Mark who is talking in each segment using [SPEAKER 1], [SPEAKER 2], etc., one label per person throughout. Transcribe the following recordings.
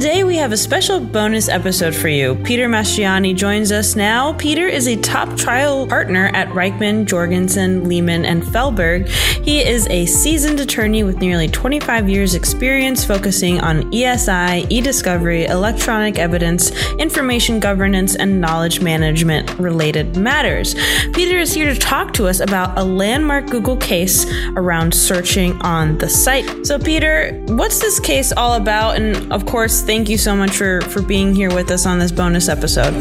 [SPEAKER 1] Today we have a special bonus episode for you. Peter Mastroianni joins us now. Peter is a top trial partner at Reichman, Jorgensen, Lehman, and Feldberg. He is a seasoned attorney with nearly 25 years experience focusing on ESI, e-discovery, electronic evidence, information governance, and knowledge management related matters. Peter is here to talk to us about a landmark Google case around searching on the site. So Peter, what's this case all about? And of course, thank you so much for for being here with us on this bonus episode.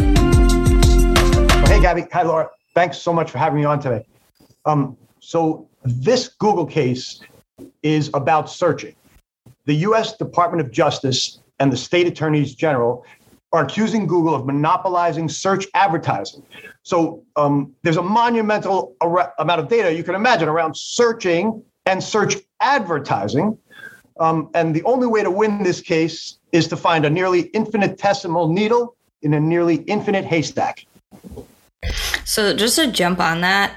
[SPEAKER 2] Hey, Gabi. Hi, Laura. Thanks so much for having me on today. Um, so this Google case is about searching. The U.S. Department of Justice and the state attorneys general are accusing Google of monopolizing search advertising. So um, there's a monumental ar- amount of data you can imagine around searching and search advertising. Um, and the only way to win this case is to find a nearly infinitesimal needle in a nearly infinite haystack.
[SPEAKER 3] So, just to jump on that,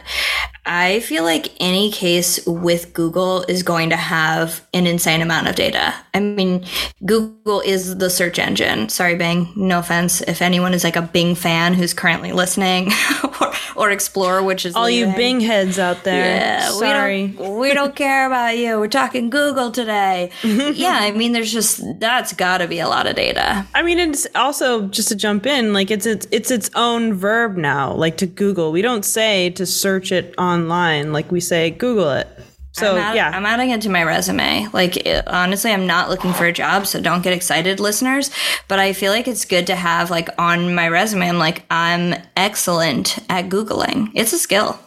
[SPEAKER 3] I feel like any case with Google is going to have an insane amount of data. I mean, Google is the search engine. Sorry, Bing. No offense. If anyone is like a Bing fan who's currently listening, or, or Explorer, which is
[SPEAKER 1] all
[SPEAKER 3] leaving.
[SPEAKER 1] you Bing heads out there.
[SPEAKER 3] Yeah,
[SPEAKER 1] sorry.
[SPEAKER 3] We don't, we don't care about you. We're talking Google today. yeah, I mean, there's just that's got to be a lot of data.
[SPEAKER 1] I mean, it's also just to jump in, like it's it's it's its own verb now. Like to Google, we don't say to search it online. Like we say Google it. So
[SPEAKER 3] I'm add-
[SPEAKER 1] yeah,
[SPEAKER 3] I'm adding it to my resume. Like it, honestly, I'm not looking for a job, so don't get excited, listeners. But I feel like it's good to have like on my resume. I'm like I'm excellent at googling. It's a skill.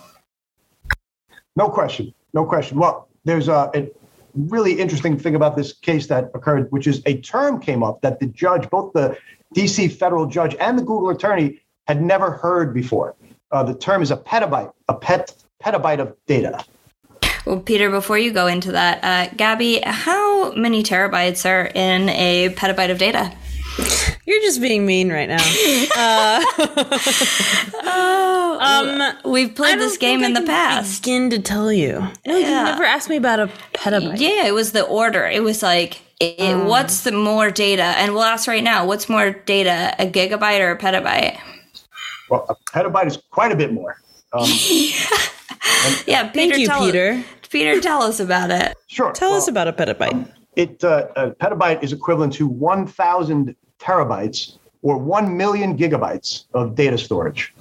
[SPEAKER 2] No question. No question. Well, there's a, a really interesting thing about this case that occurred, which is a term came up that the judge, both the DC federal judge and the Google attorney, had never heard before. Uh, the term is a petabyte, a pet petabyte of data.
[SPEAKER 3] Well, Peter, before you go into that, uh, Gabi, how many terabytes are in a petabyte of data?
[SPEAKER 1] you're just being mean right now. Uh,
[SPEAKER 3] Oh, um, we've played this game in the past.
[SPEAKER 1] Begin to tell you. No,
[SPEAKER 3] Yeah.
[SPEAKER 1] you never asked me about a petabyte.
[SPEAKER 3] Yeah, it was the order. It was like, it,
[SPEAKER 1] Um.
[SPEAKER 3] what's the more data? And we'll ask right now, what's more data, a gigabyte or a petabyte?
[SPEAKER 2] Well, a petabyte is quite a bit more. Um,
[SPEAKER 3] Yeah, Peter,
[SPEAKER 1] Thank you,
[SPEAKER 3] tell
[SPEAKER 1] Peter.
[SPEAKER 3] Peter, tell us about it.
[SPEAKER 2] sure.
[SPEAKER 1] Tell us about a petabyte.
[SPEAKER 2] it. Uh, a petabyte is equivalent to 1,000 terabytes or 1 million gigabytes of data storage.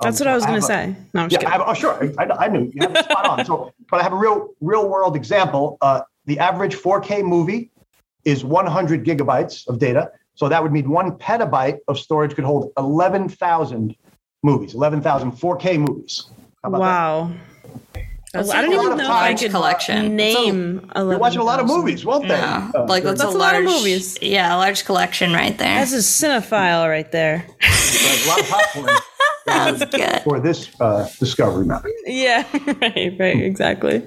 [SPEAKER 1] That's
[SPEAKER 2] Um,
[SPEAKER 1] what I was going to say. No, I'm
[SPEAKER 2] Yeah,
[SPEAKER 1] just
[SPEAKER 2] I
[SPEAKER 1] kidding.
[SPEAKER 2] have, oh, sure. I, I knew you have it spot on. So, but I have a real, real world example. Uh, the average 4K movie is 100 gigabytes of data. So that would mean one petabyte of storage could hold 11,000 movies, 11,000 4K movies. How about that?
[SPEAKER 1] Wow.
[SPEAKER 3] That's
[SPEAKER 1] I don't even know if I
[SPEAKER 2] time.
[SPEAKER 1] could
[SPEAKER 3] collection.
[SPEAKER 1] name.
[SPEAKER 2] You're watching a lot of movies, won't they?
[SPEAKER 3] Yeah,
[SPEAKER 2] Uh,
[SPEAKER 3] like that's,
[SPEAKER 1] That's
[SPEAKER 3] a,
[SPEAKER 1] a lot
[SPEAKER 3] large
[SPEAKER 1] of movies.
[SPEAKER 3] Yeah, a large collection right there.
[SPEAKER 1] That's a cinephile right there.
[SPEAKER 2] there's a lot of popcorn
[SPEAKER 3] That's good.
[SPEAKER 2] for this uh, discovery method.
[SPEAKER 1] yeah, right, right, exactly.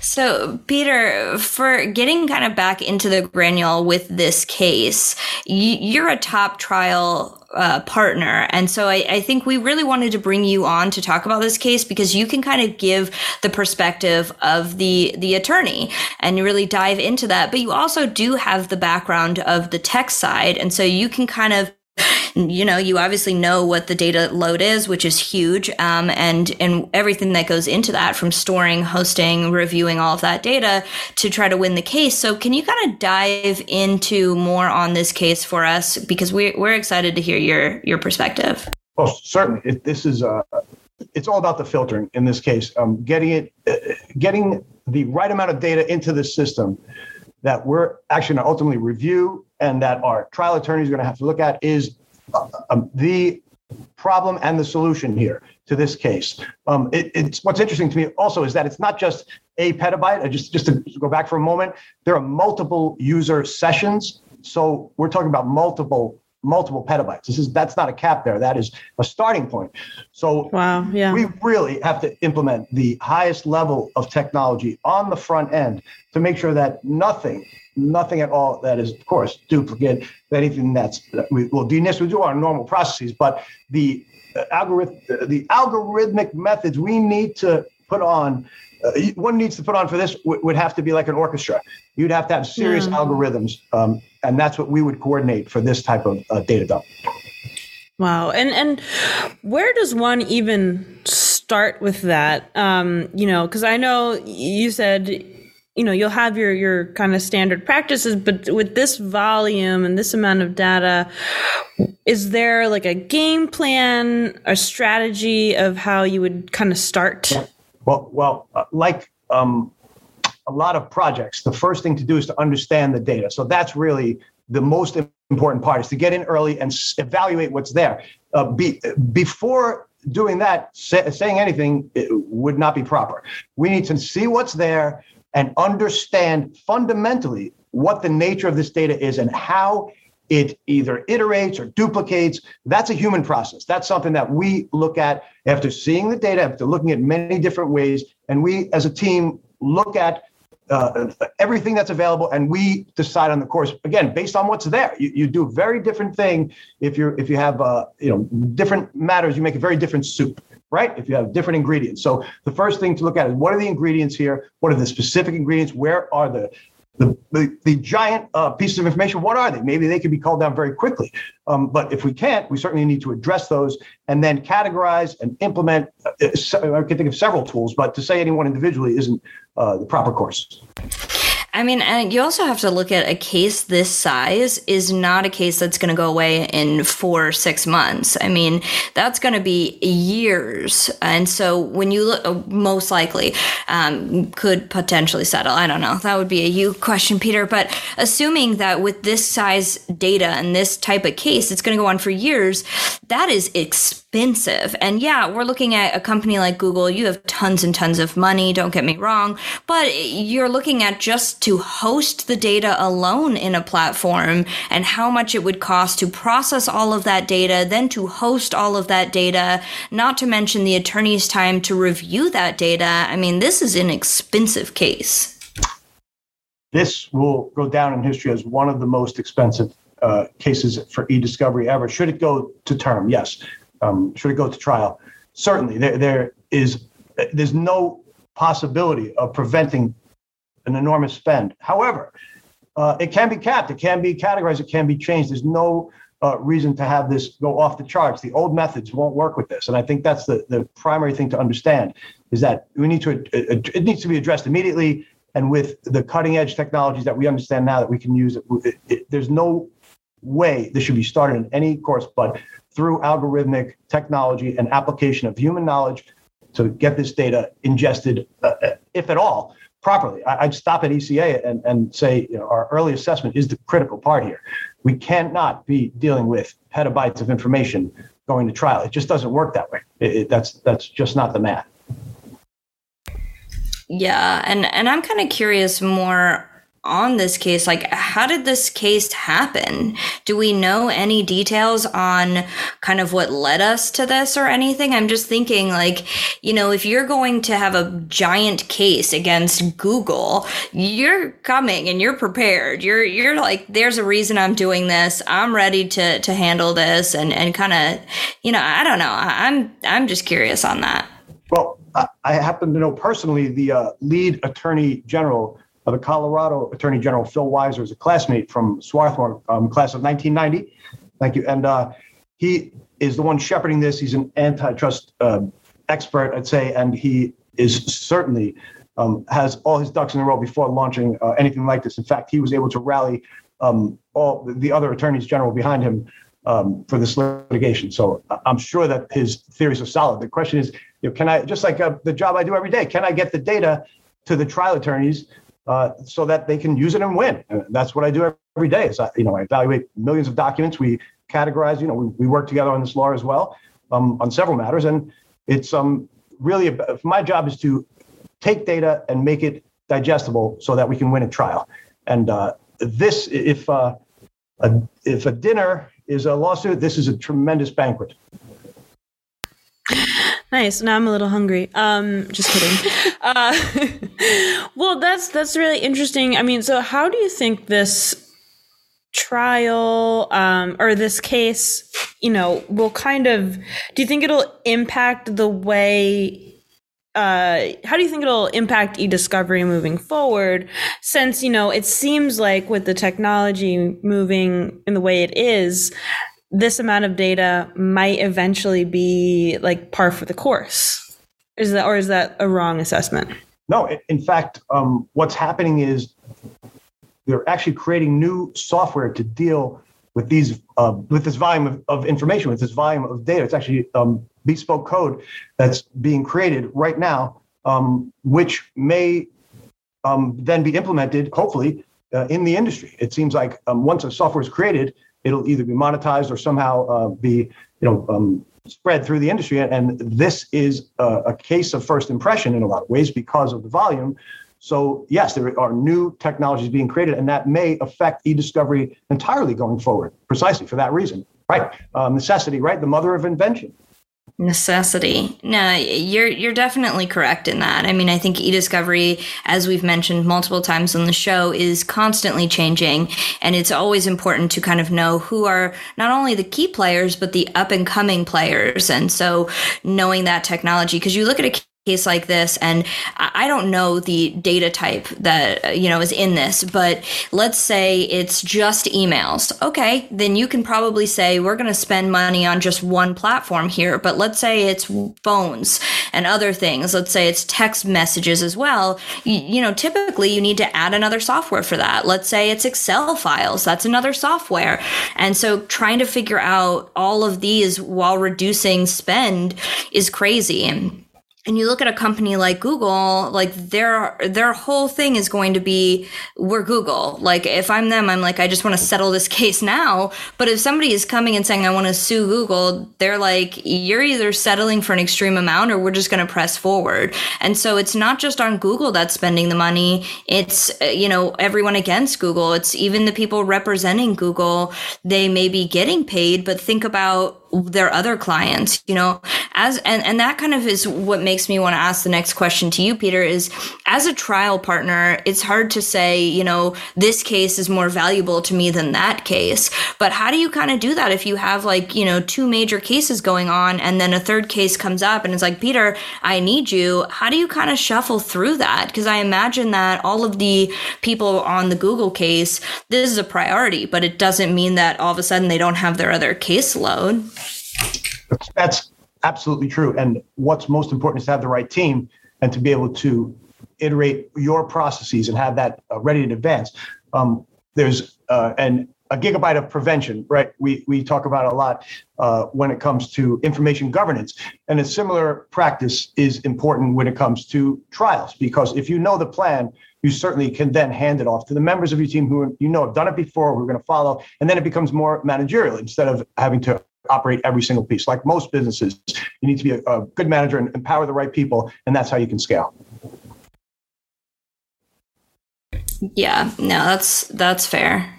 [SPEAKER 3] So, Peter, for getting kind of back into the granule with this case, y- you're a top trial uh, partner. And so I, I think we really wanted to bring you on to talk about this case because you can kind of give the perspective of the, the attorney and really dive into that. But you also do have the background of the tech side. And so you can kind of you know, you obviously know what the data load is, which is huge, um, and and everything that goes into that, from storing, hosting, reviewing all of that data to try to win the case. So, can you kind of dive into more on this case for us because we're we're excited to hear your your perspective.
[SPEAKER 2] Oh, certainly. This is uh, it's all about the filtering in this case. Um, getting it, uh, getting the right amount of data into the system that we're actually going to ultimately review and that our trial attorney is going to have to look at is uh, the problem and the solution here to this case. Um, it, it's what's interesting to me also is that it's not just a petabyte. I just just to go back for a moment, there are multiple user sessions. So we're talking about multiple multiple petabytes. This is that's not a cap there. That is a starting point. So
[SPEAKER 1] Wow, yeah.
[SPEAKER 2] we really have to implement the highest level of technology on the front end to make sure that nothing, nothing at all that is, of course, duplicate, anything that's, that we will DNS, we do our normal processes, but the uh, algorithm, the algorithmic methods we need to put on uh, one needs to put on for this w- would have to be like an orchestra. You'd have to have serious mm. algorithms, um, and that's what we would coordinate for this type of uh, data dump.
[SPEAKER 1] Wow, and and where does one even start with that? Um, you know, because I know you said you know you'll have your your kind of standard practices but with this volume and this amount of data is there like a game plan a strategy of how you would kind of start
[SPEAKER 2] well, well, uh, like um, a lot of projects, the first thing to do is to understand the data. So that's really the most important part is to get in early and s- evaluate what's there. Uh, be, before doing that, say, saying anything would not be proper. We need to see what's there and understand fundamentally what the nature of this data is and how it either iterates or duplicates. That's a human process. That's something that we look at after seeing the data, after looking at many different ways. And we, as a team, look at uh, everything that's available and we decide on the course again based on what's there you, you do a very different thing if you're if you have uh, you know different matters you make a very different soup right if you have different ingredients so the first thing to look at is what are the ingredients here what are the specific ingredients where are the the, the, the giant uh, pieces of information, what are they? Maybe they could be called down very quickly. Um, but if we can't, we certainly need to address those and then categorize and implement. Uh, I can think of several tools, but to say any one individually isn't uh, the proper course.
[SPEAKER 3] I mean, and you also have to look at a case this size is not a case that's going to go away in four or six months. I mean, that's going to be years. And so when you look, most likely um, could potentially settle. I don't know. That would be a you question, Peter. But assuming that with this size data and this type of case, it's going to go on for years, that is expensive. And yeah, we're looking at a company like Google. You have tons and tons of money. Don't get me wrong. But you're looking at just to host the data alone in a platform and how much it would cost to process all of that data, then to host all of that data, not to mention the attorney's time to review that data. I mean, this is an expensive case.
[SPEAKER 2] This will go down in history as one of the most expensive uh, cases for e-discovery ever. Should it go to term? Yes. Um, should it go to trial? Certainly. There, there is. There's no possibility of preventing an enormous spend. However, uh, it can be capped, it can be categorized, it can be changed. There's no uh, reason to have this go off the charts. The old methods won't work with this, and I think that's the the primary thing to understand is that we need to it, it needs to be addressed immediately, and with the cutting edge technologies that we understand now that we can use. It, it, there's no way this should be started in any course, but through algorithmic technology and application of human knowledge to get this data ingested, uh, if at all, properly. I, would stop at ECA and, and say you know, our early assessment is the critical part here. We cannot be dealing with petabytes of information going to trial. It just doesn't work that way. It, it, that's that's just not the math.
[SPEAKER 3] Yeah, and and I'm kind of curious more on this case like how did this case happen? Do we know any details on kind of what led us to this or anything? I'm just thinking like you know if you're going to have a giant case against google you're coming and you're prepared. You're you're like there's a reason i'm doing this. I'm ready to to handle this and and kind of you know i don't know. I'm i'm just curious on that.
[SPEAKER 2] Well i happen to know personally the uh, lead attorney general the Colorado Attorney General Phil Weiser is a classmate from Swarthmore, um, class of 1990. Thank you. And uh, he is the one shepherding this. He's an antitrust uh, expert, I'd say, and he is certainly um, has all his ducks in a row before launching uh, anything like this. In fact, he was able to rally um, all the other attorneys general behind him um, for this litigation. So uh, I'm sure that his theories are solid. The question is, you know, can I just like uh, the job I do every day? Can I get the data to the trial attorneys uh, so that they can use it and win. And that's what I do every day. Is I, you know I evaluate millions of documents. We categorize. You know we, we work together on this law as well um, on several matters, and it's um really my job is to take data and make it digestible so that we can win a trial. And uh, this, if uh, a, if a dinner is a lawsuit, this is a tremendous banquet.
[SPEAKER 1] Nice. Now I'm a little hungry. Um, just kidding. uh, well, that's that's really interesting. I mean, so how do you think this trial um, or this case, you know, will kind of? Do you think it'll impact the way uh, how do you think it'll impact e-discovery moving forward? Since you know it seems like with the technology moving in the way it is, this amount of data might eventually be like par for the course. Is that or is that a wrong assessment?
[SPEAKER 2] No, in fact, um, what's happening is they're actually creating new software to deal with these uh, with this volume of, of, information, with this volume of data. It's actually um, bespoke code that's being created right now, um, which may um, then be implemented, hopefully, uh, in the industry. It seems like um, once a software is created, it'll either be monetized or somehow uh, be, you know, um, spread through the industry. And this is a, a case of first impression in a lot of ways because of the volume. So yes, there are new technologies being created, and that may affect e-discovery entirely going forward, precisely for that reason. Right, um, necessity, right, the mother of invention
[SPEAKER 3] necessity. No you're you're definitely correct in that. I mean i think e-discovery as we've mentioned multiple times on the show is constantly changing and it's always important to kind of know who are not only the key players but the up and coming players. And so knowing that technology because you look at a case like this and i don't know the data type that uh, you know is in this but let's say it's just emails. Okay then you can probably say we're going to spend money on just one platform here but let's say it's phones and other things. Let's say it's text messages as well. You, you know typically you need to add another software for that. Let's say it's excel files. That's another software. And so trying to figure out all of these while reducing spend is crazy. and and you look at a company like Google, like their their whole thing is going to be we're Google. Like if I'm them, I'm like I just want to settle this case now. But if somebody is coming and saying I want to sue Google, they're like you're either settling for an extreme amount or we're just going to press forward. And so it's not just on Google that's spending the money. It's uh, you know everyone against Google. It's even the people representing Google. They may be getting paid, but think about their other clients, you know, as, and, and that kind of is what makes me want to ask the next question to you, Peter, is as a trial partner, it's hard to say, you know, this case is more valuable to me than that case. But how do you kind of do that if you have like, you know, two major cases going on and then a third case comes up and it's like, Peter, I need you. How do you kind of shuffle through that? Because I imagine that all of the people on the Google case, this is a priority, but it doesn't mean that all of a sudden they don't have their other caseload.
[SPEAKER 2] That's absolutely true. And what's most important is to have the right team and to be able to iterate your processes and have that uh, ready to advance. Um, there's uh, and a gigabyte of prevention, right? We we talk about a lot uh, when it comes to information governance, and a similar practice is important when it comes to trials because if you know the plan, you certainly can then hand it off to the members of your team who you know have done it before, who are going to follow, and then it becomes more managerial instead of having to operate every single piece. Like most businesses, you need to be a, a good manager and empower the right people, and that's how you can scale.
[SPEAKER 3] Yeah, no, that's that's fair.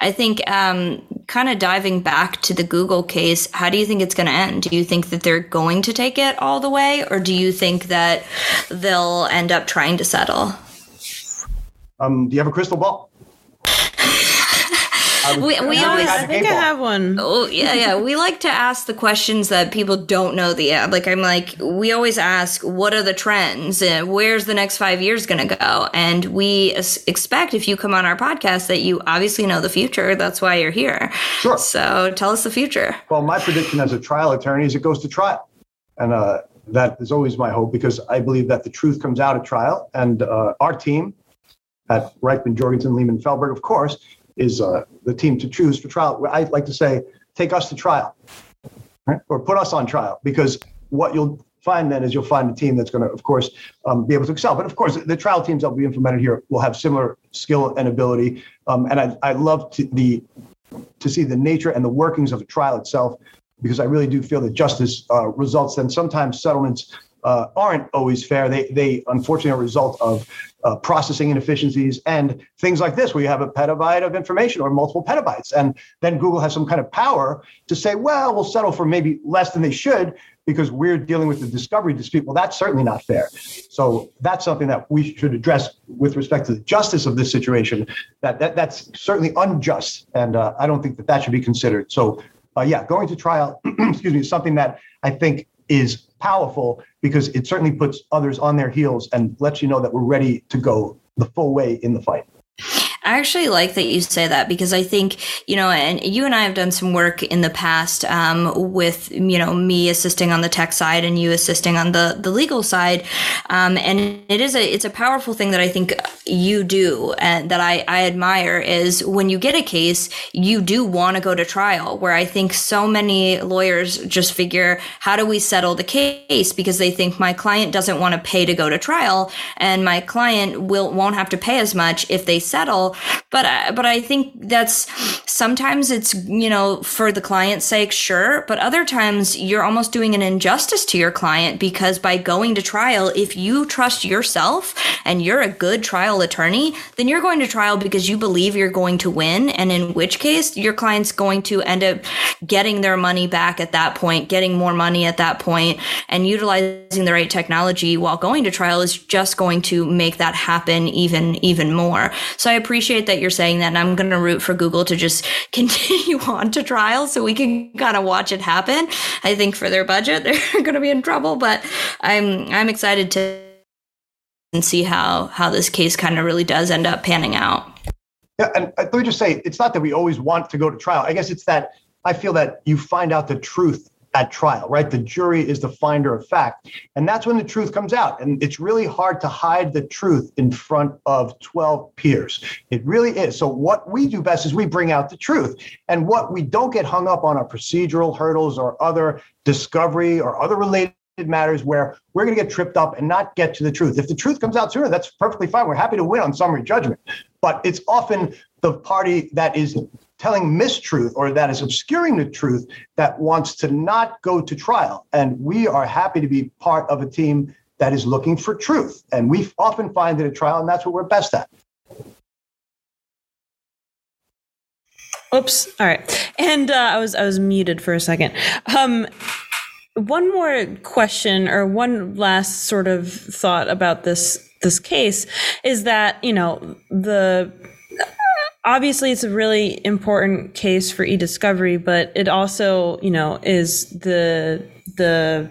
[SPEAKER 3] I think um, kind of diving back to the Google case, how do you think it's going to end? Do you think that they're going to take it all the way, or do you think that they'll end up trying to settle?
[SPEAKER 2] Um, do you have a crystal ball?
[SPEAKER 3] We, we always
[SPEAKER 1] I think I have one.
[SPEAKER 3] Oh yeah, yeah. We like to ask the questions that people don't know the like. I'm like, we always ask, what are the trends? And where's the next five years going to go? And we expect if you come on our podcast that you obviously know the future. That's why you're here.
[SPEAKER 2] Sure.
[SPEAKER 3] So tell us the future.
[SPEAKER 2] Well, my prediction as a trial attorney is it goes to trial, and uh, that is always my hope because I believe that the truth comes out at trial, and uh, our team at Reichman, Jorgensen, Lehman, Feldberg, of course, is uh, the team to choose for trial. I like to say, take us to trial, right? or put us on trial, because what you'll find then is you'll find a team that's going to, of course, um, be able to excel. But of course, the trial teams that will be implemented here will have similar skill and ability. Um, and I, I love to, the to see the nature and the workings of a trial itself, because I really do feel that justice uh, results. And sometimes settlements uh, aren't always fair. They, they unfortunately are a result of uh, processing inefficiencies and things like this, where you have a petabyte of information or multiple petabytes. And then Google has some kind of power to say, well, we'll settle for maybe less than they should because we're dealing with the discovery dispute. Well, that's certainly not fair. So that's something that we should address with respect to the justice of this situation. That, that That's certainly unjust. And uh, I don't think that that should be considered. So, uh, yeah, going to trial, excuse me, is something that I think is powerful because it certainly puts others on their heels and lets you know that we're ready to go the full way in the fight.
[SPEAKER 3] I actually like that you say that because I think, you know, and you and I have done some work in the past um, with, you know, me assisting on the tech side and you assisting on the, the legal side. Um, and it is a, it's a powerful thing that I think you do and that I, I admire is when you get a case, you do want to go to trial where I think so many lawyers just figure, how do we settle the case? Because they think my client doesn't want to pay to go to trial and my client will, won't have to pay as much if they settle but uh, but I think that's sometimes it's you know for the client's sake, sure, but other times you're almost doing an injustice to your client because by going to trial, if you trust yourself and you're a good trial attorney, then you're going to trial because you believe you're going to win, and in which case your client's going to end up getting their money back at that point, getting more money at that point, and utilizing the right technology while going to trial is just going to make that happen even even more. So I appreciate appreciate that you're saying that. And I'm going to root for Google to just continue on to trial so we can kind of watch it happen. I think for their budget, they're going to be in trouble, but I'm, I'm excited to and see how, how this case kind of really does end up panning out.
[SPEAKER 2] Yeah. And uh, let me just say, it's not that we always want to go to trial. I guess it's that I feel that you find out the truth at trial, right? The jury is the finder of fact. And that's when the truth comes out. And it's really hard to hide the truth in front of 12 peers. It really is. So, what we do best is we bring out the truth. And what we don't get hung up on are procedural hurdles or other discovery or other related matters where we're going to get tripped up and not get to the truth. If the truth comes out sooner, that's perfectly fine. We're happy to win on summary judgment. But it's often the party that is telling mistruth or that is obscuring the truth that wants to not go to trial. And we are happy to be part of a team that is looking for truth. And we often find it at trial, and that's what we're best at.
[SPEAKER 1] Oops. All right. And uh, I was I was muted for a second. Um, one more question or one last sort of thought about this this case is that you know the obviously it's a really important case for e-discovery but it also you know is the the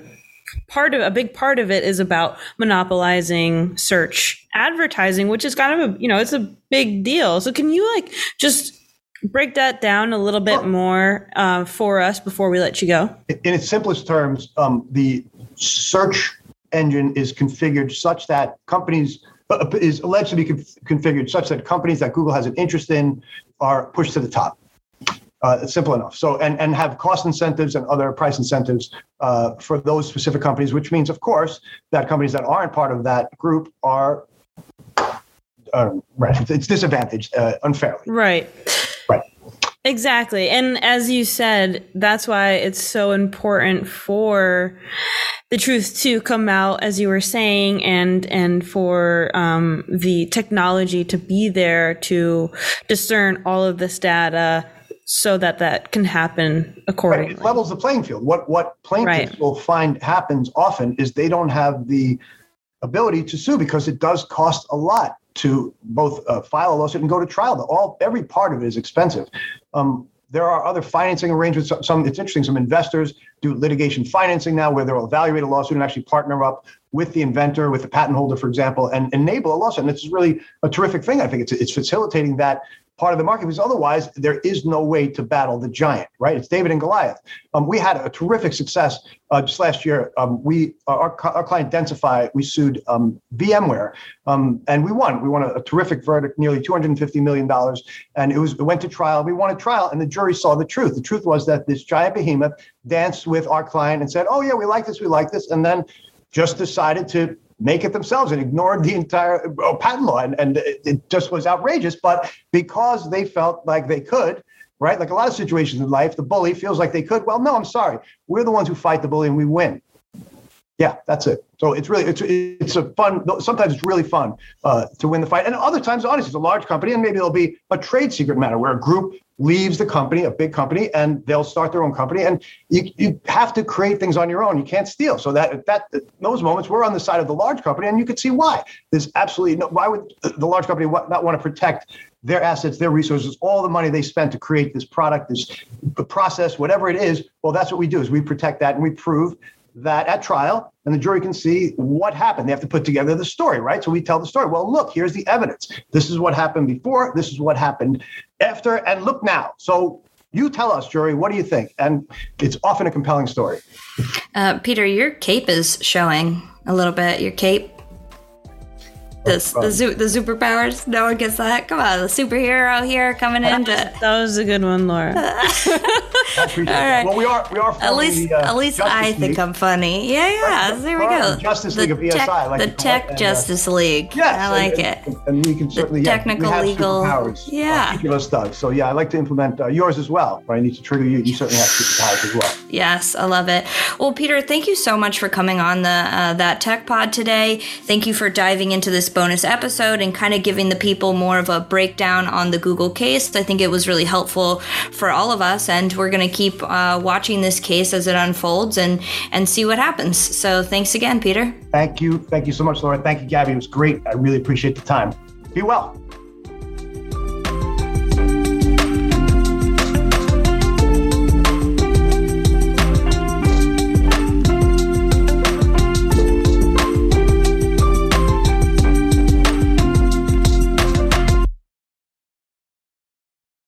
[SPEAKER 1] part of a big part of it is about monopolizing search advertising which is kind of a you know it's a big deal. So can you like just break that down a little bit more uh, for us before we let you go
[SPEAKER 2] in its simplest terms um, the search engine is configured such that companies uh, is alleged to be configured such that companies that Google has an interest in are pushed to the top. Uh, it's simple enough. So and and have cost incentives and other price incentives uh, for those specific companies, which means, of course, that companies that aren't part of that group are uh, right. It's disadvantaged uh, unfairly.
[SPEAKER 1] Right. Exactly. And as you said, that's why it's so important for the truth to come out, as you were saying, and, and for, um, the technology to be there to discern all of this data so that that can happen accordingly.
[SPEAKER 2] Right. It levels the playing field. What, what plaintiffs right. will find happens often is they don't have the ability to sue because it does cost a lot to both uh, file a lawsuit and go to trial. All every part of it is expensive. Um, there are other financing arrangements. Some it's interesting. Some investors do litigation financing now, where they'll evaluate a lawsuit and actually partner up with the inventor, with the patent holder, for example, and enable a lawsuit. And this is really a terrific thing. I think it's it's facilitating that part of the market because otherwise there is no way to battle the giant, right? It's David and Goliath. Um, we had a terrific success uh, just last year. Um, we our, our client Densify we sued um, VMware um, and we won. We won a, a terrific verdict, nearly 250 million dollars, and it was it went to trial. We won a trial, and the jury saw the truth. The truth was that this giant behemoth danced with our client and said, "Oh yeah, we like this, we like this," and then just decided to make it themselves and ignored the entire oh, patent law. And, and it, just was outrageous. But because they felt like they could, right? Like a lot of situations in life, the bully feels like they could. Well, no, I'm sorry. We're the ones who fight the bully and we win. Yeah, that's it. So it's really it's it's a fun. Sometimes it's really fun uh, to win the fight, and other times, honestly, it's a large company, and maybe there'll be a trade secret matter where a group leaves the company, a big company, and they'll start their own company. And you, you have to create things on your own. You can't steal. So that that those moments, we're on the side of the large company, and you could see why. There's absolutely no. Why would the large company not want to protect their assets, their resources, all the money they spent to create this product, this process, whatever it is? Well, that's what we do. Is we protect that, and we prove that at trial and the jury can see what happened. They have to put together the story, right? So we tell the story. Well, look, here's the evidence. This is what happened before. This is what happened after. And look now. So you tell us, jury, what do you think? And it's often a compelling story.
[SPEAKER 3] Uh, Peter, your cape is showing a little bit. Your cape the the, zoo, the superpowers. No one gets that. Come on, the superhero here coming in. To...
[SPEAKER 1] That was a good one, Laura. All
[SPEAKER 2] right. Well, we are we are
[SPEAKER 3] at least
[SPEAKER 2] the, uh,
[SPEAKER 3] at least
[SPEAKER 2] Justice
[SPEAKER 3] I
[SPEAKER 2] League.
[SPEAKER 3] think I'm funny. Yeah, yeah.
[SPEAKER 2] Right.
[SPEAKER 3] There we go.
[SPEAKER 2] the Justice
[SPEAKER 3] the
[SPEAKER 2] League of ESI,
[SPEAKER 3] tech,
[SPEAKER 2] I like
[SPEAKER 3] the Tech
[SPEAKER 2] it, and, uh,
[SPEAKER 3] Justice League.
[SPEAKER 2] Yes,
[SPEAKER 3] I like
[SPEAKER 2] and,
[SPEAKER 3] it.
[SPEAKER 2] And, and we can certainly yeah,
[SPEAKER 3] technical,
[SPEAKER 2] we have
[SPEAKER 3] legal.
[SPEAKER 2] superpowers.
[SPEAKER 3] Yeah.
[SPEAKER 2] Uh, stuff. So yeah, I like to implement uh, yours as well. Right, I need to trigger you. You certainly have superpowers as well.
[SPEAKER 3] Yes, I love it. Well, Peter, thank you so much for coming on the uh, that Tech Pod today. Thank you for diving into this bonus episode and kind of giving the people more of a breakdown on the Google case. I think it was really helpful for all of us, and we're going to keep uh, watching this case as it unfolds and and see what happens. So, thanks again, Peter.
[SPEAKER 2] Thank you, thank you so much, Laura. Thank you, Gabi. It was great. I really appreciate the time. Be well.